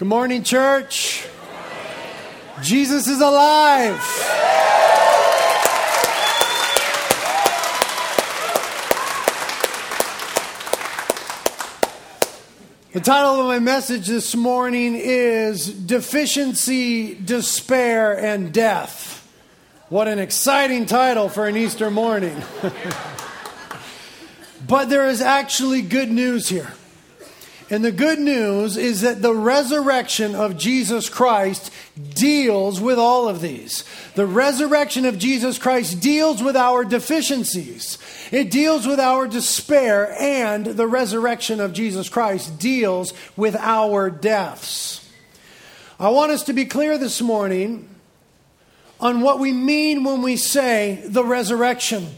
Good morning, church. Jesus is alive. The title of my message this morning is Deficiency, Despair, and Death. What an exciting title for an Easter morning. but there is actually good news here. And the good news is that the resurrection of Jesus Christ deals with all of these. The resurrection of Jesus Christ deals with our deficiencies, it deals with our despair, and the resurrection of Jesus Christ deals with our deaths. I want us to be clear this morning on what we mean when we say the resurrection.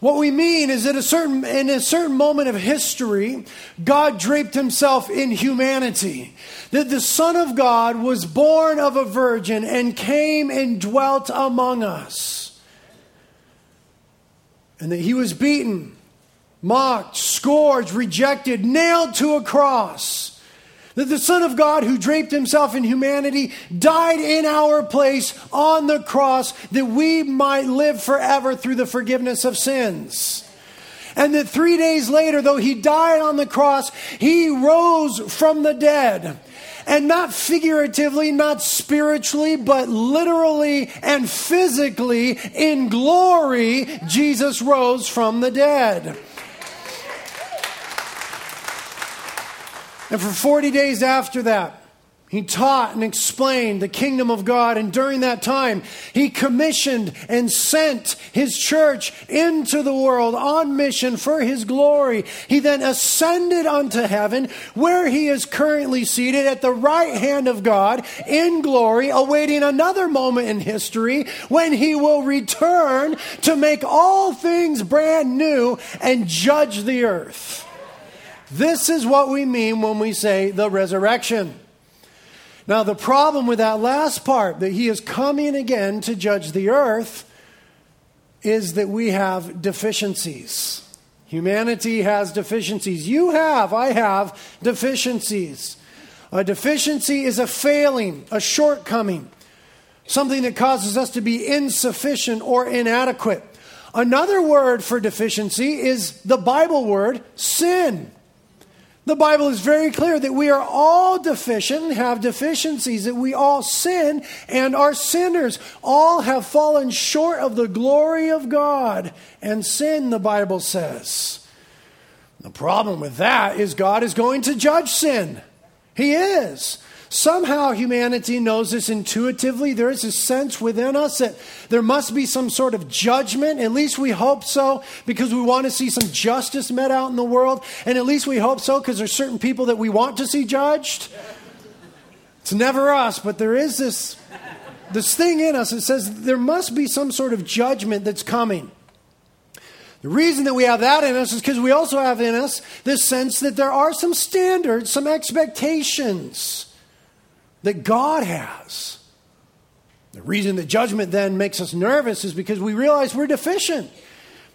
What we mean is that a certain, in a certain moment of history, God draped himself in humanity. That the Son of God was born of a virgin and came and dwelt among us. And that he was beaten, mocked, scourged, rejected, nailed to a cross that the Son of God, who draped himself in humanity, died in our place on the cross that we might live forever through the forgiveness of sins. And that three days later, though he died on the cross, he rose from the dead. And not figuratively, not spiritually, but literally and physically, in glory, Jesus rose from the dead. And for 40 days after that, he taught and explained the kingdom of God. And during that time, he commissioned and sent his church into the world on mission for his glory. He then ascended unto heaven, where he is currently seated at the right hand of God in glory, awaiting another moment in history when he will return to make all things brand new and judge the earth. This is what we mean when we say the resurrection. Now, the problem with that last part, that he is coming again to judge the earth, is that we have deficiencies. Humanity has deficiencies. You have, I have deficiencies. A deficiency is a failing, a shortcoming, something that causes us to be insufficient or inadequate. Another word for deficiency is the Bible word sin. The Bible is very clear that we are all deficient have deficiencies, that we all sin and are sinners. All have fallen short of the glory of God and sin, the Bible says. The problem with that is God is going to judge sin. He is. Somehow humanity knows this intuitively. There is a sense within us that there must be some sort of judgment. At least we hope so because we want to see some justice met out in the world. And at least we hope so because there's certain people that we want to see judged. It's never us, but there is this, this thing in us that says there must be some sort of judgment that's coming. The reason that we have that in us is because we also have in us this sense that there are some standards, some expectations that God has. The reason that judgment then makes us nervous is because we realize we're deficient,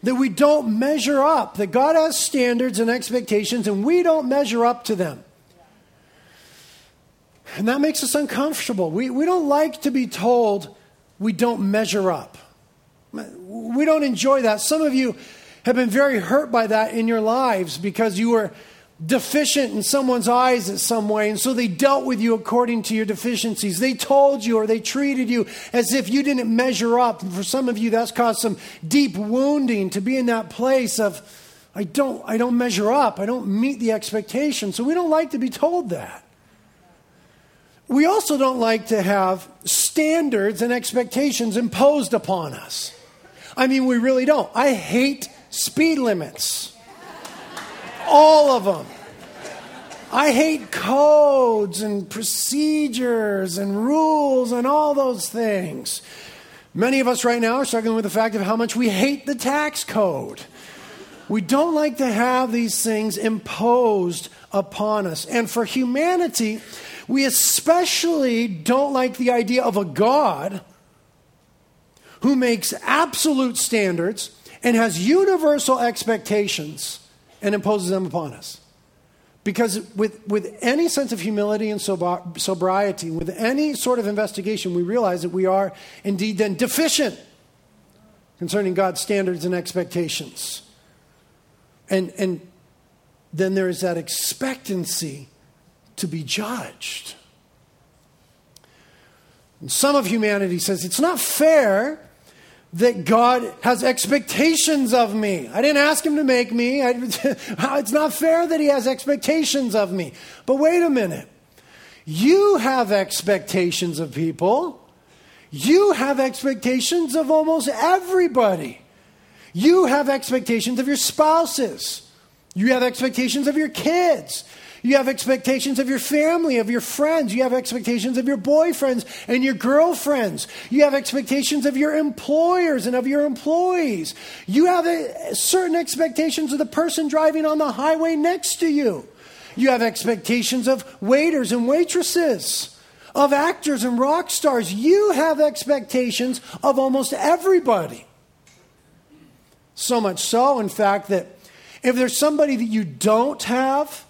that we don't measure up, that God has standards and expectations and we don't measure up to them. And that makes us uncomfortable. We, we don't like to be told we don't measure up. We don't enjoy that. Some of you have been very hurt by that in your lives because you were deficient in someone's eyes in some way, and so they dealt with you according to your deficiencies. They told you or they treated you as if you didn't measure up. And for some of you, that's caused some deep wounding to be in that place of, I don't, I don't measure up, I don't meet the expectation. So we don't like to be told that. We also don't like to have standards and expectations imposed upon us. I mean, we really don't. I hate speed limits all of them. I hate codes and procedures and rules and all those things. Many of us right now are struggling with the fact of how much we hate the tax code. We don't like to have these things imposed upon us. And for humanity, we especially don't like the idea of a God who makes absolute standards and has universal expectations and imposes them upon us. Because with, with any sense of humility and sobriety, with any sort of investigation, we realize that we are indeed then deficient concerning God's standards and expectations. And, and then there is that expectancy to be judged. And some of humanity says it's not fair that God has expectations of me. I didn't ask him to make me. I, it's not fair that he has expectations of me. But wait a minute. You have expectations of people. You have expectations of almost everybody. You have expectations of your spouses. You have expectations of your kids. You have expectations of your family, of your friends. You have expectations of your boyfriends and your girlfriends. You have expectations of your employers and of your employees. You have a, certain expectations of the person driving on the highway next to you. You have expectations of waiters and waitresses, of actors and rock stars. You have expectations of almost everybody. So much so, in fact, that if there's somebody that you don't have,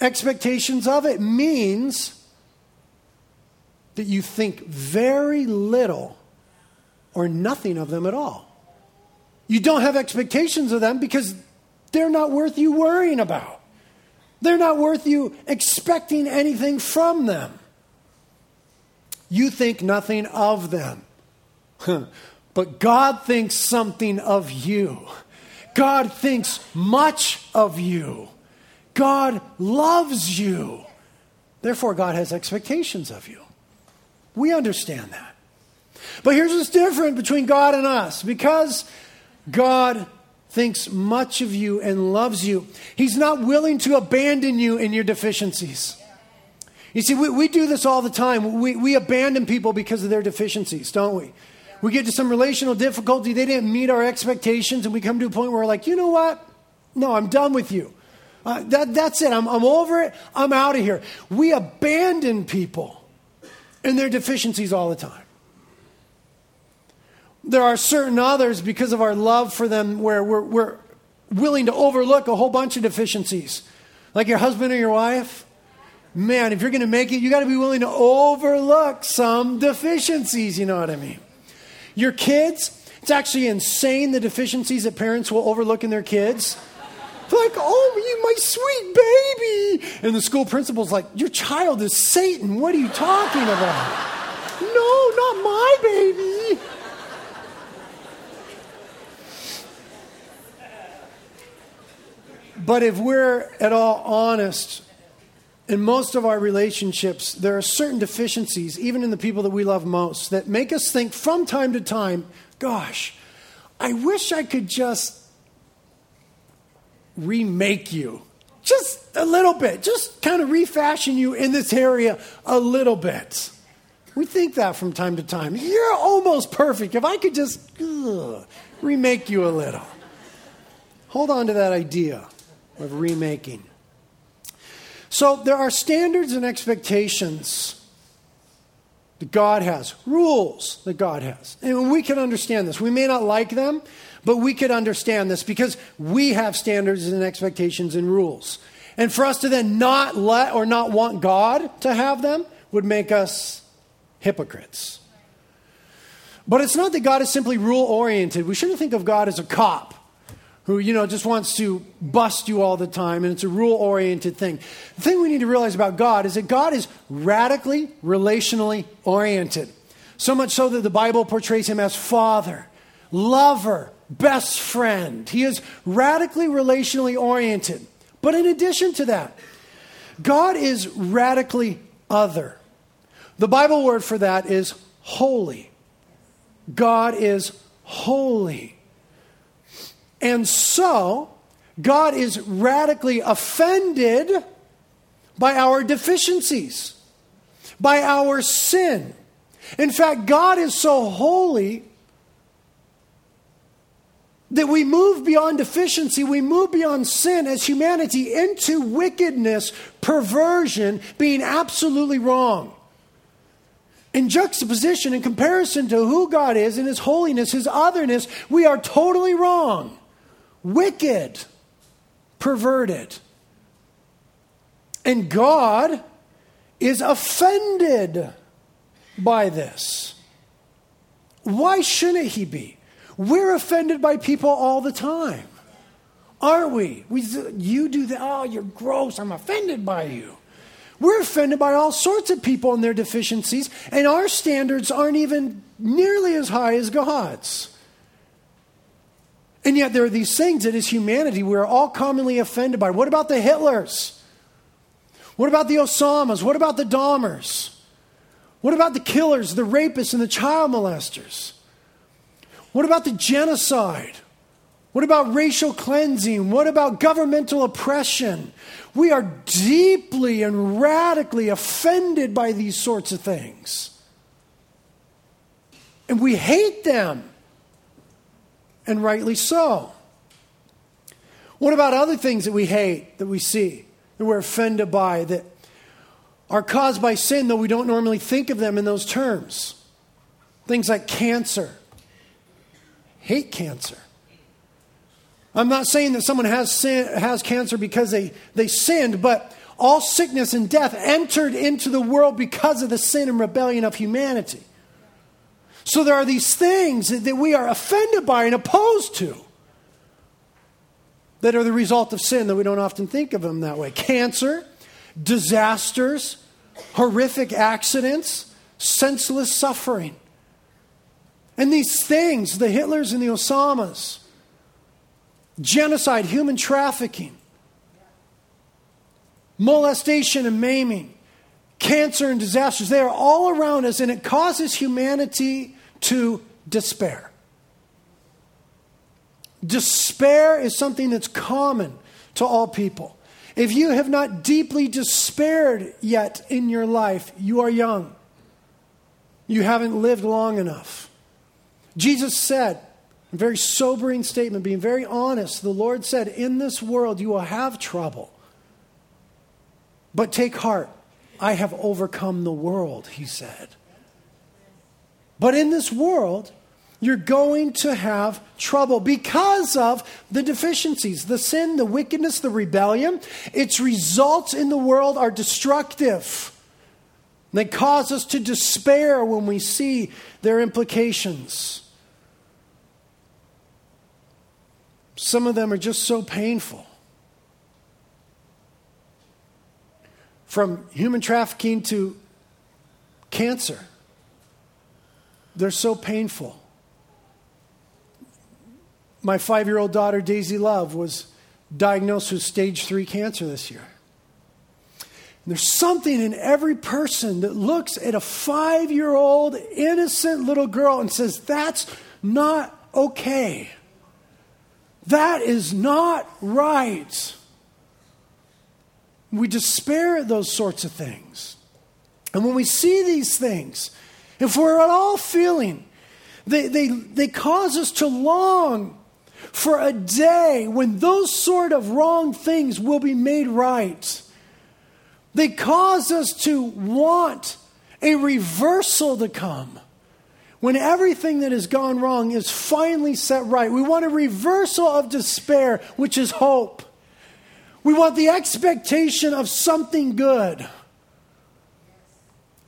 expectations of, it means that you think very little or nothing of them at all. You don't have expectations of them because they're not worth you worrying about. They're not worth you expecting anything from them. You think nothing of them. but God thinks something of you. God thinks much of you. God loves you. Therefore, God has expectations of you. We understand that. But here's what's different between God and us because God thinks much of you and loves you, He's not willing to abandon you in your deficiencies. You see, we, we do this all the time. We, we abandon people because of their deficiencies, don't we? We get to some relational difficulty, they didn't meet our expectations, and we come to a point where we're like, you know what? No, I'm done with you. Uh, that, that's it. I'm, I'm over it. I'm out of here. We abandon people and their deficiencies all the time. There are certain others, because of our love for them, where we're, we're willing to overlook a whole bunch of deficiencies. Like your husband or your wife. Man, if you're going to make it, you got to be willing to overlook some deficiencies. You know what I mean? Your kids, it's actually insane the deficiencies that parents will overlook in their kids. Like, oh, you, my sweet baby. And the school principal's like, your child is Satan. What are you talking about? no, not my baby. But if we're at all honest, in most of our relationships, there are certain deficiencies, even in the people that we love most, that make us think from time to time, gosh, I wish I could just remake you just a little bit, just kind of refashion you in this area a little bit. We think that from time to time. You're almost perfect. If I could just ugh, remake you a little. Hold on to that idea of remaking. So there are standards and expectations that God has, rules that God has. And we can understand this. We may not like them, but we could understand this because we have standards and expectations and rules. And for us to then not let or not want God to have them would make us hypocrites. But it's not that God is simply rule oriented. We shouldn't think of God as a cop who, you know, just wants to bust you all the time and it's a rule oriented thing. The thing we need to realize about God is that God is radically relationally oriented. So much so that the Bible portrays him as father, lover, best friend. He is radically relationally oriented. But in addition to that, God is radically other. The Bible word for that is holy. God is holy. And so, God is radically offended by our deficiencies, by our sin. In fact, God is so holy that we move beyond deficiency, we move beyond sin as humanity into wickedness, perversion, being absolutely wrong. In juxtaposition, in comparison to who God is and His holiness, His otherness, we are totally wrong, wicked, perverted. And God is offended by this. Why shouldn't he be? We're offended by people all the time, aren't we? we you do that. Oh, you're gross. I'm offended by you. We're offended by all sorts of people and their deficiencies, and our standards aren't even nearly as high as God's. And yet, there are these things that as humanity we're all commonly offended by. What about the Hitlers? What about the Osamas? What about the Dahmers? What about the killers, the rapists, and the child molesters? What about the genocide? What about racial cleansing? What about governmental oppression? We are deeply and radically offended by these sorts of things. And we hate them, and rightly so. What about other things that we hate, that we see, that we're offended by, that are caused by sin, though we don't normally think of them in those terms? Things like cancer. Hate cancer. I'm not saying that someone has, sin, has cancer because they, they sinned, but all sickness and death entered into the world because of the sin and rebellion of humanity. So there are these things that we are offended by and opposed to that are the result of sin that we don't often think of them that way. Cancer, disasters, horrific accidents, senseless suffering. And these things, the Hitlers and the Osamas, genocide, human trafficking, molestation and maiming, cancer and disasters, they are all around us, and it causes humanity to despair. Despair is something that's common to all people. If you have not deeply despaired yet in your life, you are young. You haven't lived long enough. Jesus said, a very sobering statement, being very honest, the Lord said, In this world you will have trouble. But take heart, I have overcome the world, he said. But in this world, you're going to have trouble because of the deficiencies, the sin, the wickedness, the rebellion. Its results in the world are destructive. They cause us to despair when we see their implications. Some of them are just so painful. From human trafficking to cancer they're so painful. My five year old daughter, Daisy Love, was diagnosed with stage three cancer this year. There's something in every person that looks at a five year old innocent little girl and says, That's not okay. That is not right. We despair at those sorts of things. And when we see these things, if we're at all feeling, they, they, they cause us to long for a day when those sort of wrong things will be made right. They cause us to want a reversal to come. When everything that has gone wrong is finally set right, we want a reversal of despair, which is hope. We want the expectation of something good.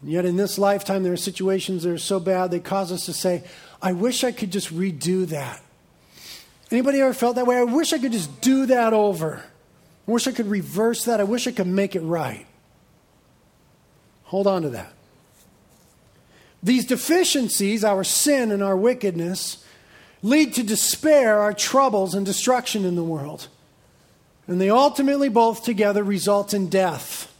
And yet, in this lifetime, there are situations that are so bad they cause us to say, I wish I could just redo that. Anybody ever felt that way? I wish I could just do that over. I wish I could reverse that. I wish I could make it right. Hold on to that. These deficiencies, our sin and our wickedness, lead to despair, our troubles, and destruction in the world. And they ultimately both together result in death.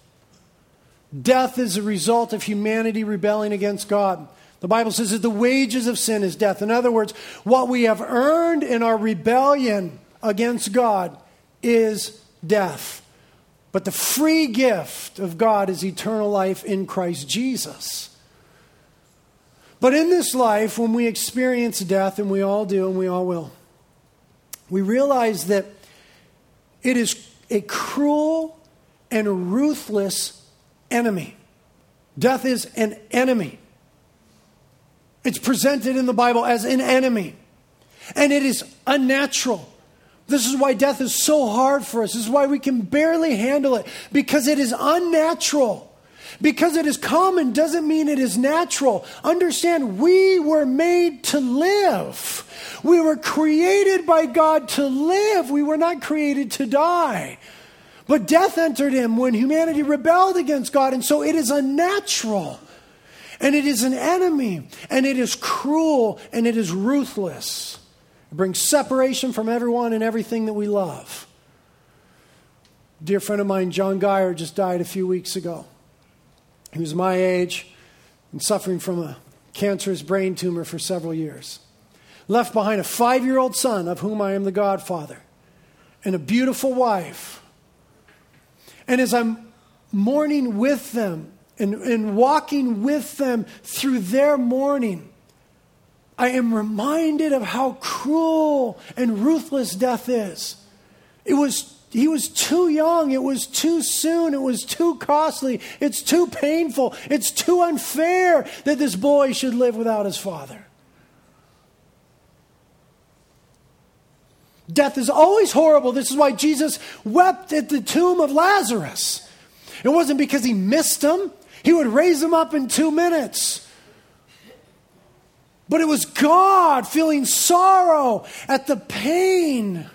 Death is a result of humanity rebelling against God. The Bible says that the wages of sin is death. In other words, what we have earned in our rebellion against God is death. But the free gift of God is eternal life in Christ Jesus. But in this life, when we experience death, and we all do, and we all will, we realize that it is a cruel and ruthless enemy. Death is an enemy. It's presented in the Bible as an enemy. And it is unnatural, This is why death is so hard for us. This is why we can barely handle it because it is unnatural. Because it is common doesn't mean it is natural. Understand, we were made to live. We were created by God to live. We were not created to die. But death entered him when humanity rebelled against God, and so it is unnatural. And it is an enemy, and it is cruel, and it is ruthless. It brings separation from everyone and everything that we love. A dear friend of mine, John Geyer, just died a few weeks ago. He was my age and suffering from a cancerous brain tumor for several years. Left behind a five year old son, of whom I am the godfather, and a beautiful wife. And as I'm mourning with them and, and walking with them through their mourning, I am reminded of how cruel and ruthless death is. It was he was too young. It was too soon. It was too costly. It's too painful. It's too unfair that this boy should live without his father. Death is always horrible. This is why Jesus wept at the tomb of Lazarus. It wasn't because he missed him, he would raise him up in two minutes. But it was God feeling sorrow at the pain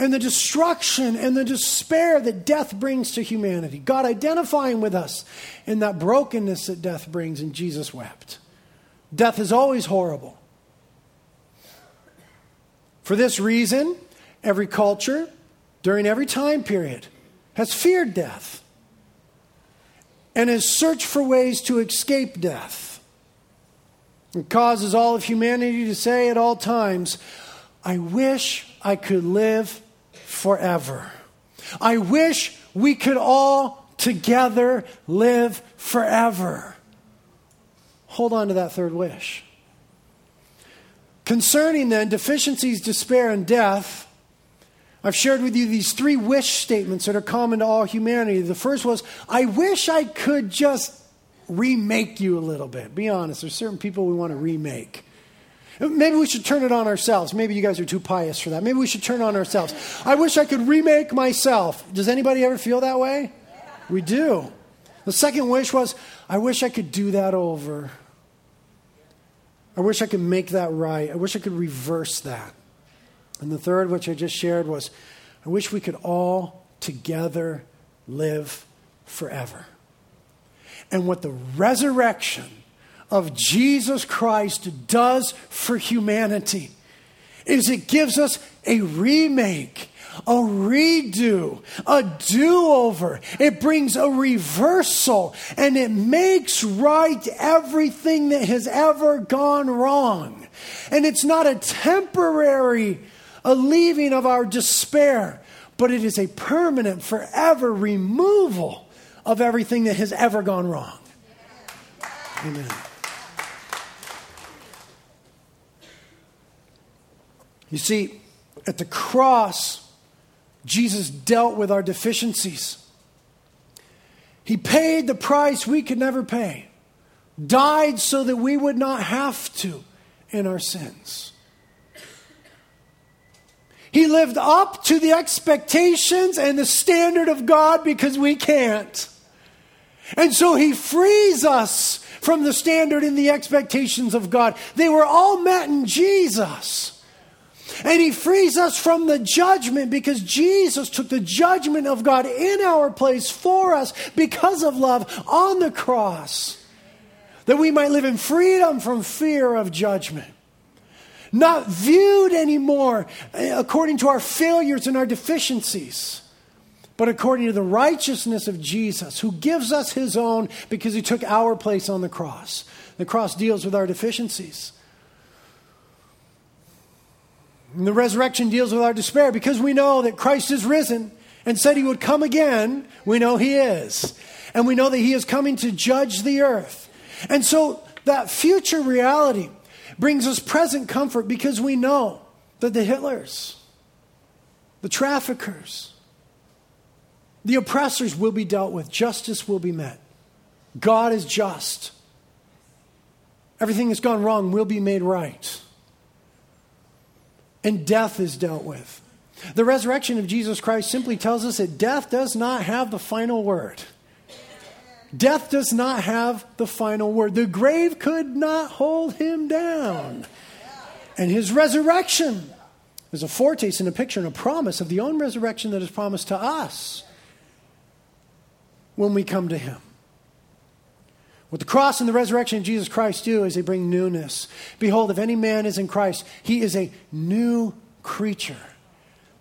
and the destruction and the despair that death brings to humanity. God identifying with us in that brokenness that death brings, and Jesus wept. Death is always horrible. For this reason, every culture, during every time period, has feared death and has searched for ways to escape death. It causes all of humanity to say at all times, I wish I could live forever. I wish we could all together live forever. Hold on to that third wish. Concerning then deficiencies, despair, and death, I've shared with you these three wish statements that are common to all humanity. The first was, I wish I could just remake you a little bit. Be honest, there's certain people we want to remake. Maybe we should turn it on ourselves. Maybe you guys are too pious for that. Maybe we should turn on ourselves. I wish I could remake myself. Does anybody ever feel that way? We do. The second wish was, I wish I could do that over. I wish I could make that right. I wish I could reverse that. And the third, which I just shared, was, I wish we could all together live forever. And what the resurrection of Jesus Christ does for humanity is it gives us a remake, a redo, a do over. It brings a reversal and it makes right everything that has ever gone wrong. And it's not a temporary a leaving of our despair, but it is a permanent, forever removal of everything that has ever gone wrong. Amen. You see, at the cross, Jesus dealt with our deficiencies. He paid the price we could never pay, died so that we would not have to in our sins. He lived up to the expectations and the standard of God because we can't. And so he frees us from the standard and the expectations of God. They were all met in Jesus. And he frees us from the judgment because Jesus took the judgment of God in our place for us because of love on the cross. That we might live in freedom from fear of judgment. Not viewed anymore eh, according to our failures and our deficiencies, but according to the righteousness of Jesus, who gives us his own because he took our place on the cross. The cross deals with our deficiencies. And the resurrection deals with our despair because we know that Christ is risen and said he would come again. We know he is. And we know that he is coming to judge the earth. And so that future reality brings us present comfort because we know that the Hitlers, the traffickers, the oppressors will be dealt with, justice will be met. God is just. Everything that's gone wrong will be made right and death is dealt with. The resurrection of Jesus Christ simply tells us that death does not have the final word. Death does not have the final word. The grave could not hold him down. And his resurrection is a foretaste and a picture and a promise of the own resurrection that is promised to us when we come to him. What the cross and the resurrection of Jesus Christ do is they bring newness. Behold, if any man is in Christ, he is a new creature.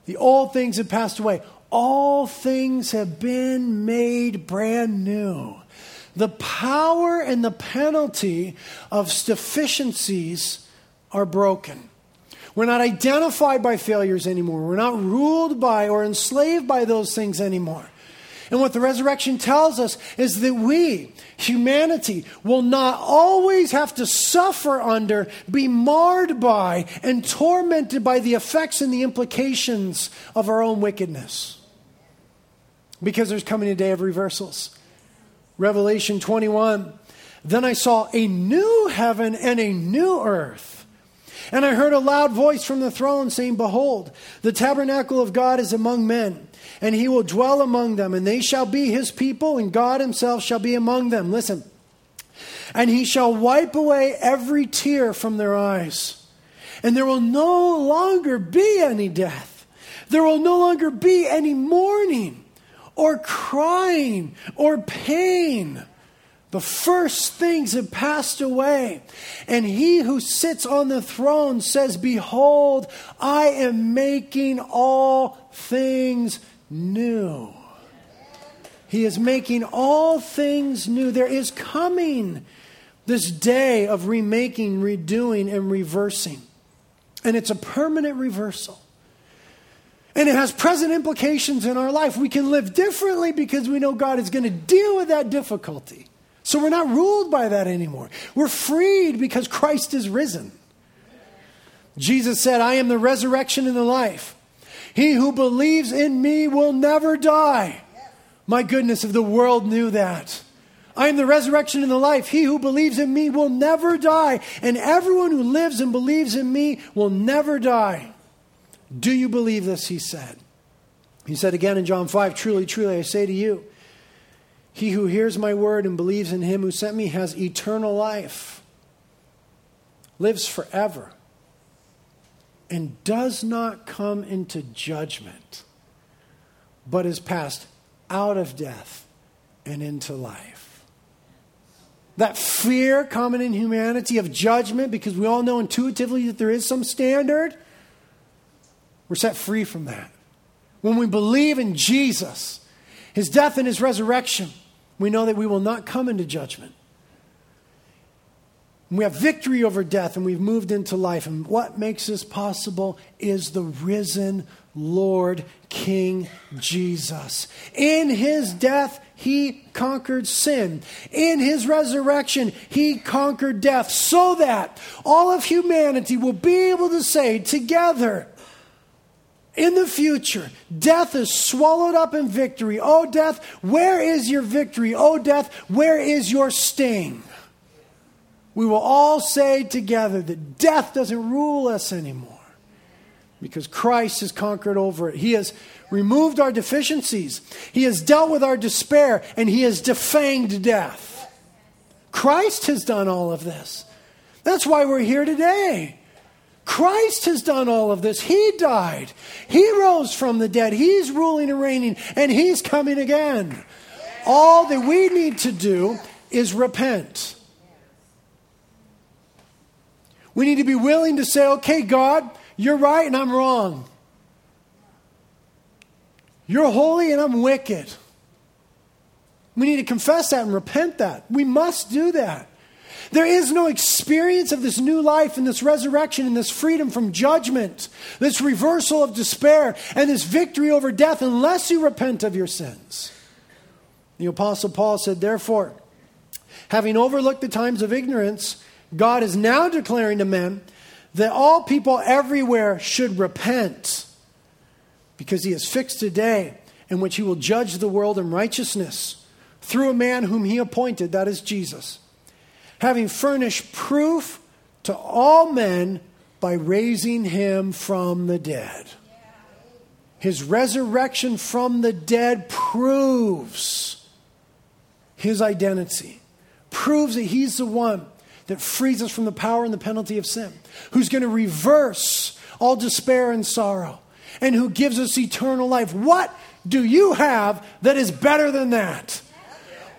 The old things have passed away. All things have been made brand new. The power and the penalty of deficiencies are broken. We're not identified by failures anymore. We're not ruled by or enslaved by those things anymore. And what the resurrection tells us is that we, humanity, will not always have to suffer under, be marred by, and tormented by the effects and the implications of our own wickedness. Because there's coming a day of reversals. Revelation 21 Then I saw a new heaven and a new earth. And I heard a loud voice from the throne saying, Behold, the tabernacle of God is among men and he will dwell among them, and they shall be his people, and God himself shall be among them. Listen. And he shall wipe away every tear from their eyes, and there will no longer be any death. There will no longer be any mourning, or crying, or pain. The first things have passed away. And he who sits on the throne says, Behold, I am making all things new. He is making all things new. There is coming this day of remaking, redoing, and reversing. And it's a permanent reversal. And it has present implications in our life. We can live differently because we know God is going to deal with that difficulty. So we're not ruled by that anymore. We're freed because Christ is risen. Jesus said, I am the resurrection and the life. He who believes in me will never die. My goodness, if the world knew that. I am the resurrection and the life. He who believes in me will never die, and everyone who lives and believes in me will never die. Do you believe this? He said. He said again in John 5 Truly, truly, I say to you, he who hears my word and believes in him who sent me has eternal life, lives forever and does not come into judgment, but is passed out of death and into life. That fear common in humanity of judgment, because we all know intuitively that there is some standard, we're set free from that. When we believe in Jesus, his death and his resurrection, we know that we will not come into judgment. We have victory over death and we've moved into life. And what makes this possible is the risen Lord King Jesus. In his death, he conquered sin. In his resurrection, he conquered death so that all of humanity will be able to say together, in the future, death is swallowed up in victory. Oh, death, where is your victory? Oh, death, where is your sting? we will all say together that death doesn't rule us anymore because Christ has conquered over it. He has removed our deficiencies, He has dealt with our despair, and He has defanged death. Christ has done all of this. That's why we're here today. Christ has done all of this. He died. He rose from the dead. He's ruling and reigning, and He's coming again. All that we need to do is repent. We need to be willing to say, okay, God, you're right and I'm wrong. You're holy and I'm wicked. We need to confess that and repent that. We must do that. There is no experience of this new life and this resurrection and this freedom from judgment, this reversal of despair, and this victory over death unless you repent of your sins. The Apostle Paul said, Therefore, having overlooked the times of ignorance, God is now declaring to men that all people everywhere should repent because he has fixed a day in which he will judge the world in righteousness through a man whom he appointed, that is Jesus, having furnished proof to all men by raising him from the dead. His resurrection from the dead proves his identity, proves that he's the one that frees us from the power and the penalty of sin, who's going to reverse all despair and sorrow, and who gives us eternal life. What do you have that is better than that?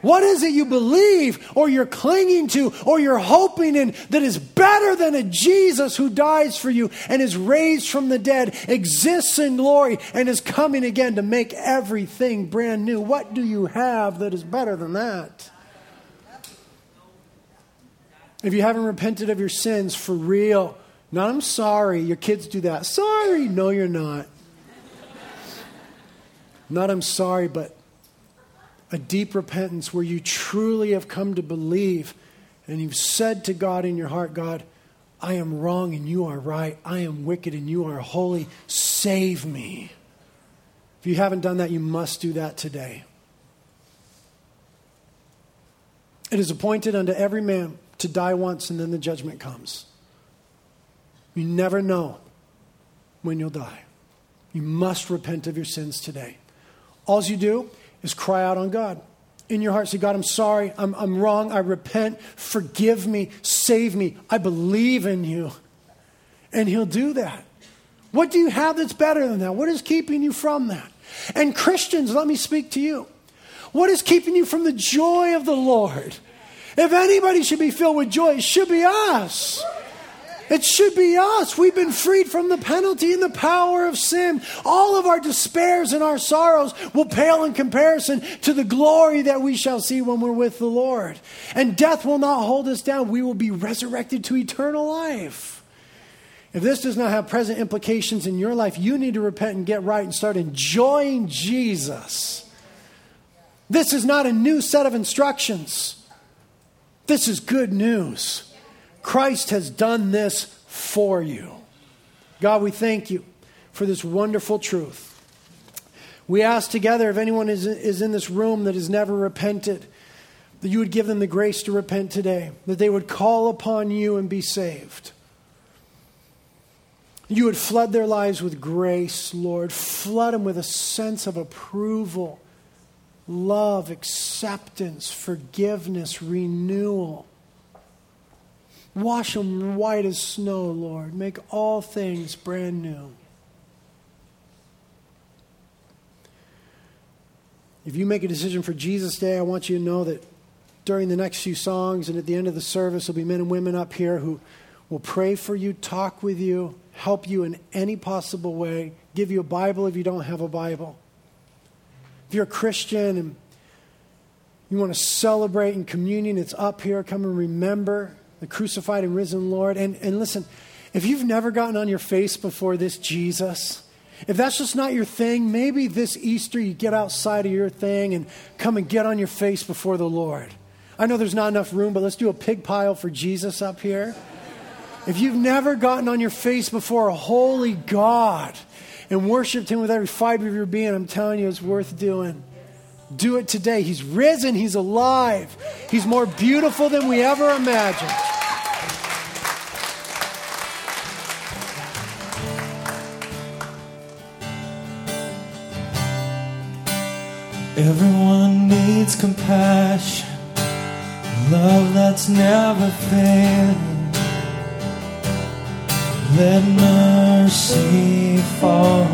What is it you believe or you're clinging to or you're hoping in that is better than a Jesus who dies for you and is raised from the dead, exists in glory, and is coming again to make everything brand new? What do you have that is better than that? If you haven't repented of your sins for real, not I'm sorry, your kids do that. Sorry, no, you're not. Not I'm sorry, but a deep repentance where you truly have come to believe and you've said to God in your heart, God, I am wrong and you are right. I am wicked and you are holy. Save me. If you haven't done that, you must do that today. It is appointed unto every man to die once and then the judgment comes. You never know when you'll die. You must repent of your sins today. All you do is cry out on God. In your heart, say, God, I'm sorry. I'm, I'm wrong. I repent. Forgive me. Save me. I believe in you. And He'll do that. What do you have that's better than that? What is keeping you from that? And Christians, let me speak to you. What is keeping you from the joy of the Lord? If anybody should be filled with joy, it should be us. It should be us. We've been freed from the penalty and the power of sin. All of our despairs and our sorrows will pale in comparison to the glory that we shall see when we're with the Lord. And death will not hold us down. We will be resurrected to eternal life. If this does not have present implications in your life, you need to repent and get right and start enjoying Jesus. This is not a new set of instructions. This is good news. Christ has done this for you. God, we thank you for this wonderful truth. We ask together if anyone is, is in this room that has never repented, that you would give them the grace to repent today, that they would call upon you and be saved. You would flood their lives with grace, Lord. Flood them with a sense of approval, love, acceptance, forgiveness, renewal. Wash them white as snow, Lord. Make all things brand new. If you make a decision for Jesus Day, I want you to know that during the next few songs and at the end of the service, there'll be men and women up here who will pray for you, talk with you, help you in any possible way, give you a Bible if you don't have a Bible. If you're a Christian and you want to celebrate in communion, it's up here. Come and remember the crucified and risen Lord. And, and listen, if you've never gotten on your face before this Jesus, if that's just not your thing, maybe this Easter you get outside of your thing and come and get on your face before the Lord. I know there's not enough room, but let's do a pig pile for Jesus up here. If you've never gotten on your face before a holy God and worshiped Him with every fiber of your being, I'm telling you, it's worth doing. Do it today. He's risen, He's alive, He's more beautiful than we ever imagined. Everyone needs compassion, love that's never failing. Let mercy fall